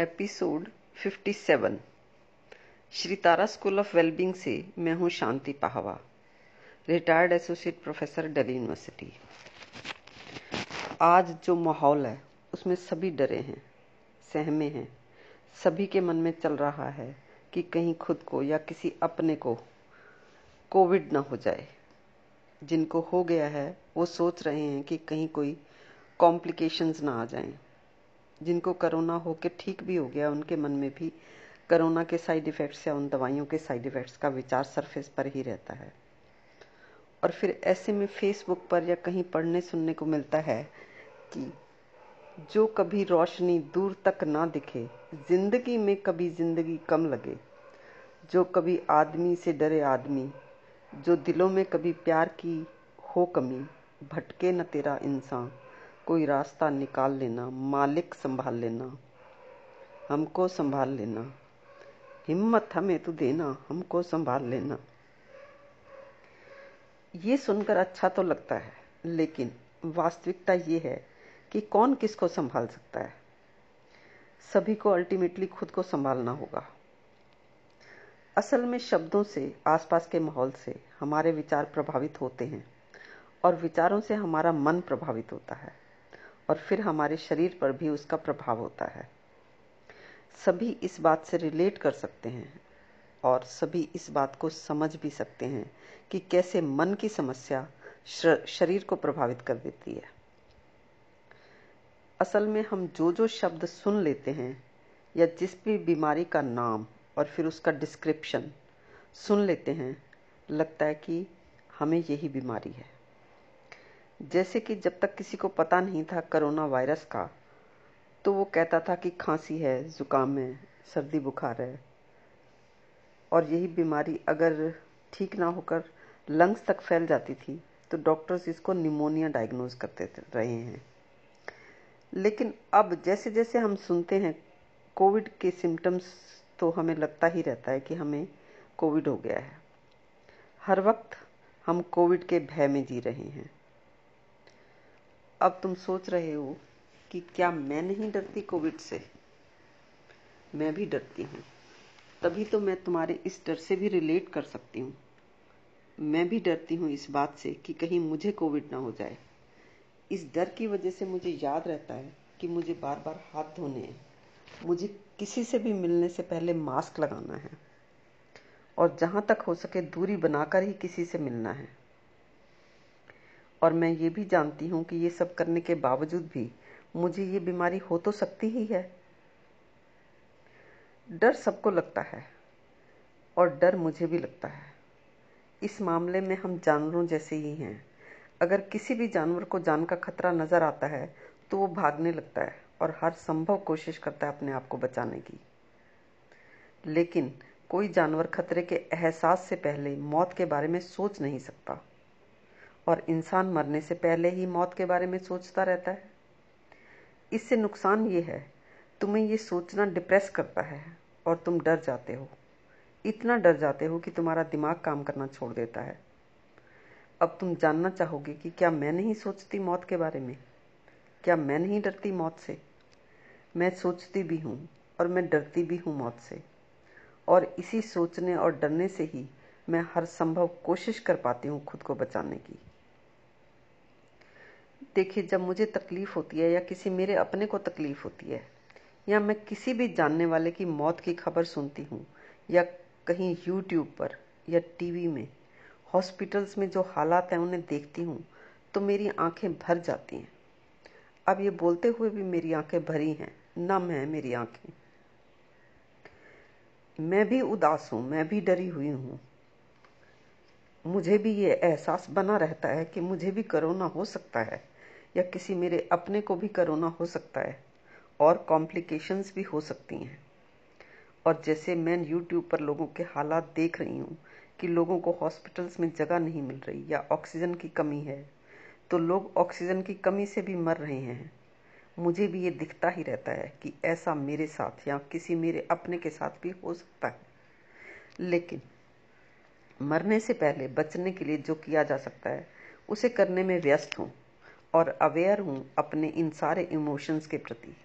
Episode 57 Shri Tara school of wellbeing से मैं हूँ Shanti Pahwa, retired associate professor Delhi University. आज जो माहौल है, उसमें सभी डरे हैं, सहमे हैं। सभी के मन में चल रहा है कि कहीं खुद को या किसी अपने को कोविड ना हो जाए। जिनको हो गया है, वो सोच रहे हैं कि कहीं कोई कॉम्प्लिकेशंस ना आ जाएँ। जिनको करोना होकर ठीक भी हो गया, उनके मन में भी करोना के साइड इफ़ेक्ट्स या उन दवाइयों के साइड इफ़ेक्ट्स का विचार सरफेस पर ही रहता है। और फिर ऐसे में फेसबुक पर या कहीं पढ़ने सुनने को मिलता है कि जो कभी रोशनी दूर तक ना दिखे, ज़िंदगी में कभी ज़िंदगी कम लगे, जो कभी आदमी से डरे आदमी, जो दिलों में कभी प्यार की हो कमी, भटके न तेरा इंसान कोई रास्ता निकाल लेना, मालिक संभाल लेना, हमको संभाल लेना। हिम्मत हमें तो देना, हमको संभाल लेना। ये सुनकर अच्छा तो लगता है, लेकिन वास्तविकता ये है कि कौन किसको संभाल सकता है। सभी को अल्टीमेटली खुद को संभालना होगा। असल में शब्दों से, आसपास के माहौल से हमारे विचार प्रभावित होते हैं, और विचारों से हमारा मन प्रभावित होता है। और फिर हमारे शरीर पर भी उसका प्रभाव होता है। सभी इस बात से रिलेट कर सकते हैं और सभी इस बात को समझ भी सकते हैं कि कैसे मन की समस्या शरीर को प्रभावित कर देती है। असल में हम जो जो शब्द सुन लेते हैं या जिस भी बीमारी का नाम और फिर उसका डिस्क्रिप्शन सुन लेते हैं, लगता है कि हमें यही बीमारी है। जैसे कि जब तक किसी को पता नहीं था कोरोना वायरस का तो वो कहता था कि खांसी है, जुकाम है, सर्दी बुखार है। और यही बीमारी अगर ठीक ना होकर लंग्स तक फैल जाती थी तो डॉक्टर्स इसको निमोनिया डायग्नोज करते रहे हैं। लेकिन अब जैसे जैसे हम सुनते हैं, कोविड के सिम्टम्स तो हमें लगता ही रहता है कि हमें कोविड हो गया है। हर वक्त हम कोविड के भय में जी रहे हैं। अब तुम सोच रहे हो कि क्या मैं नहीं डरती कोविड से? मैं भी डरती हूँ। तभी तो मैं तुम्हारे इस डर से भी रिलेट कर सकती हूँ। मैं भी डरती हूँ इस बात से कि कहीं मुझे कोविड ना हो जाए। इस डर की वजह से मुझे याद रहता है कि मुझे बार बार हाथ धोने हैं। मुझे किसी से भी मिलने से पहले मास्क लगाना है। और जहाँ तक हो सके दूरी बनाकर ही किसी से मिलना है। और मैं ये भी जानती हूँ कि ये सब करने के बावजूद भी मुझे ये बीमारी हो तो सकती ही है। डर सबको लगता है और डर मुझे भी लगता है। इस मामले में हम जानवरों जैसे ही हैं। अगर किसी भी जानवर को जान का खतरा नज़र आता है तो वो भागने लगता है और हर संभव कोशिश करता है अपने आप को बचाने की। लेकिन कोई जानवर खतरे के एहसास से पहले मौत के बारे में सोच नहीं सकता। और इंसान मरने से पहले ही मौत के बारे में सोचता रहता है। इससे नुकसान ये है, तुम्हें ये सोचना डिप्रेस करता है और तुम डर जाते हो। इतना डर जाते हो कि तुम्हारा दिमाग काम करना छोड़ देता है। अब तुम जानना चाहोगे कि क्या मैं नहीं सोचती मौत के बारे में? क्या मैं नहीं डरती मौत से? मैं सोचती भी हूँ और मैं डरती भी हूँ मौत से। और इसी सोचने और डरने से ही मैं हर संभव कोशिश कर पाती हूँ खुद को बचाने की। देखिए, जब मुझे तकलीफ़ होती है या किसी मेरे अपने को तकलीफ़ होती है, या मैं किसी भी जानने वाले की मौत की खबर सुनती हूँ, या कहीं यूट्यूब पर या टीवी में हॉस्पिटल्स में जो हालात हैं उन्हें देखती हूँ तो मेरी आँखें भर जाती हैं। अब ये बोलते हुए भी मेरी आँखें भरी हैं नम है मेरी आँखें। मैं भी उदास हूँ, मैं भी डरी हुई हूँ। मुझे भी ये एहसास बना रहता है कि मुझे भी कोरोना हो सकता है। या किसी मेरे अपने को भी कोरोना हो सकता है और कॉम्प्लिकेशंस भी हो सकती हैं। और जैसे मैं यूट्यूब पर लोगों के हालात देख रही हूँ कि लोगों को हॉस्पिटल्स में जगह नहीं मिल रही या ऑक्सीजन की कमी है तो लोग ऑक्सीजन की कमी से भी मर रहे हैं। मुझे भी ये दिखता ही रहता है कि ऐसा मेरे साथ या किसी मेरे अपने के साथ भी हो सकता है। लेकिन मरने से पहले बचने के लिए जो किया जा सकता है, उसे करने में व्यस्त हूँ। और अवेयर हूँ अपने इन सारे इमोशंस के प्रति।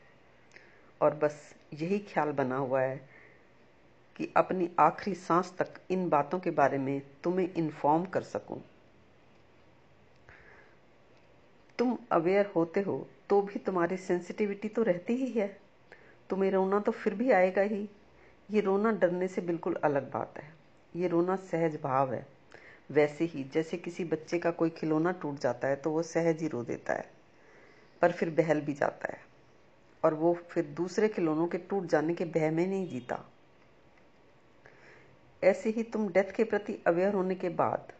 और बस यही ख्याल बना हुआ है कि अपनी आखिरी सांस तक इन बातों के बारे में तुम्हें इन्फॉर्म कर सकूँ। तुम अवेयर होते हो तो भी तुम्हारी सेंसिटिविटी तो रहती ही है। तुम्हें रोना तो फिर भी आएगा ही। ये रोना डरने से बिल्कुल अलग बात है। ये रोना सहज भाव है। वैसे ही, जैसे किसी बच्चे का कोई खिलौना टूट जाता है तो वो सहज ही रो देता है, पर फिर बहल भी जाता है। और वो फिर दूसरे खिलौनों के टूट जाने के बह में नहीं जीता। ऐसे ही तुम डेथ के प्रति अवेयर होने के बाद,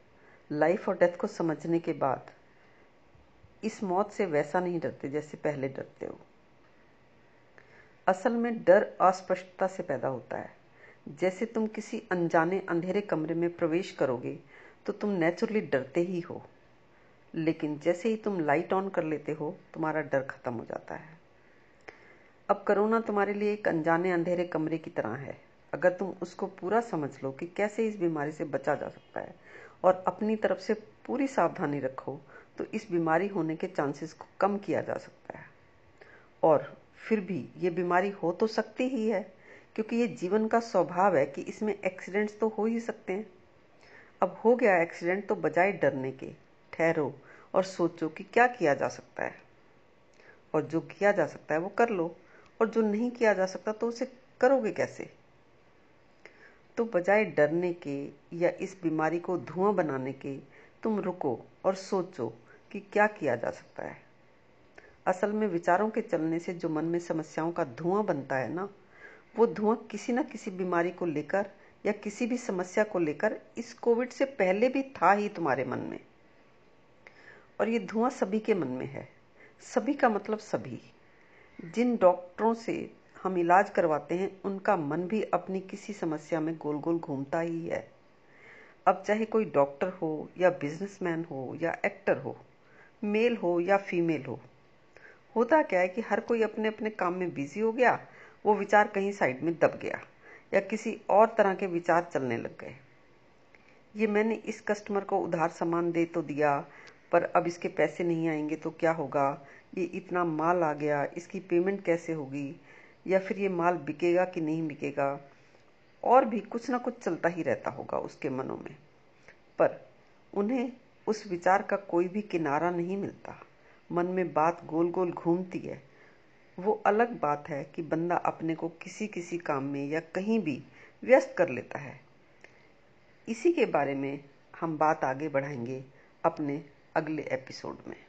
लाइफ और डेथ को समझने के बाद, इस मौत से वैसा नहीं डरते जैसे पहले डरते हो। असल में डर अस्पष्टता से पैदा होता है। जैसे तुम किसी अनजाने अंधेरे कमरे में प्रवेश करोगे तो तुम नेचुरली डरते ही हो। लेकिन जैसे ही तुम लाइट ऑन कर लेते हो, तुम्हारा डर खत्म हो जाता है। अब करोना तुम्हारे लिए एक अनजाने अंधेरे कमरे की तरह है। अगर तुम उसको पूरा समझ लो कि कैसे इस बीमारी से बचा जा सकता है और अपनी तरफ़ से पूरी सावधानी रखो तो इस बीमारी होने के चांसेस को कम किया जा सकता है। और फिर भी ये बीमारी हो तो सकती ही है, क्योंकि ये जीवन का स्वभाव है कि इसमें एक्सीडेंट्स तो हो ही सकते हैं। अब हो गया एक्सीडेंट तो बजाय डरने के, ठहरो और सोचो कि क्या किया जा सकता है। और जो किया जा सकता है वो कर लो, और जो नहीं किया जा सकता तो उसे करोगे कैसे? तो बजाय डरने के या इस बीमारी को धुआँ बनाने के, तुम रुको और सोचो कि क्या किया जा सकता है। असल में विचारों के चलने से जो मन में समस्याओं का धुआँ बनता है ना, वो धुआँ किसी न किसी बीमारी को लेकर या किसी भी समस्या को लेकर इस कोविड से पहले भी था ही तुम्हारे मन में। और ये धुआँ सभी के मन में है। सभी का मतलब सभी। जिन डॉक्टरों से हम इलाज करवाते हैं, उनका मन भी अपनी किसी समस्या में गोल गोल घूमता ही है। अब चाहे कोई डॉक्टर हो, या बिजनेसमैन हो, या एक्टर हो, मेल हो या फीमेल हो, होता क्या है कि हर कोई अपने अपने काम में बिज़ी हो गया, वो विचार कहीं साइड में दब गया। या किसी और तरह के विचार चलने लग गए। ये मैंने इस कस्टमर को उधार सामान दे तो दिया, पर अब इसके पैसे नहीं आएँगे तो क्या होगा? ये इतना माल आ गया, इसकी पेमेंट कैसे होगी? या फिर ये माल बिकेगा कि नहीं बिकेगा? और भी कुछ ना कुछ चलता ही रहता होगा उसके मनों में। पर उन्हें उस विचार का कोई भी किनारा नहीं मिलता। मन में बात गोल गोल घूमती है। वो अलग बात है कि बंदा अपने को किसी किसी काम में या कहीं भी व्यस्त कर लेता है। इसी के बारे में हम बात आगे बढ़ाएँगे अपने अगले एपिसोड में।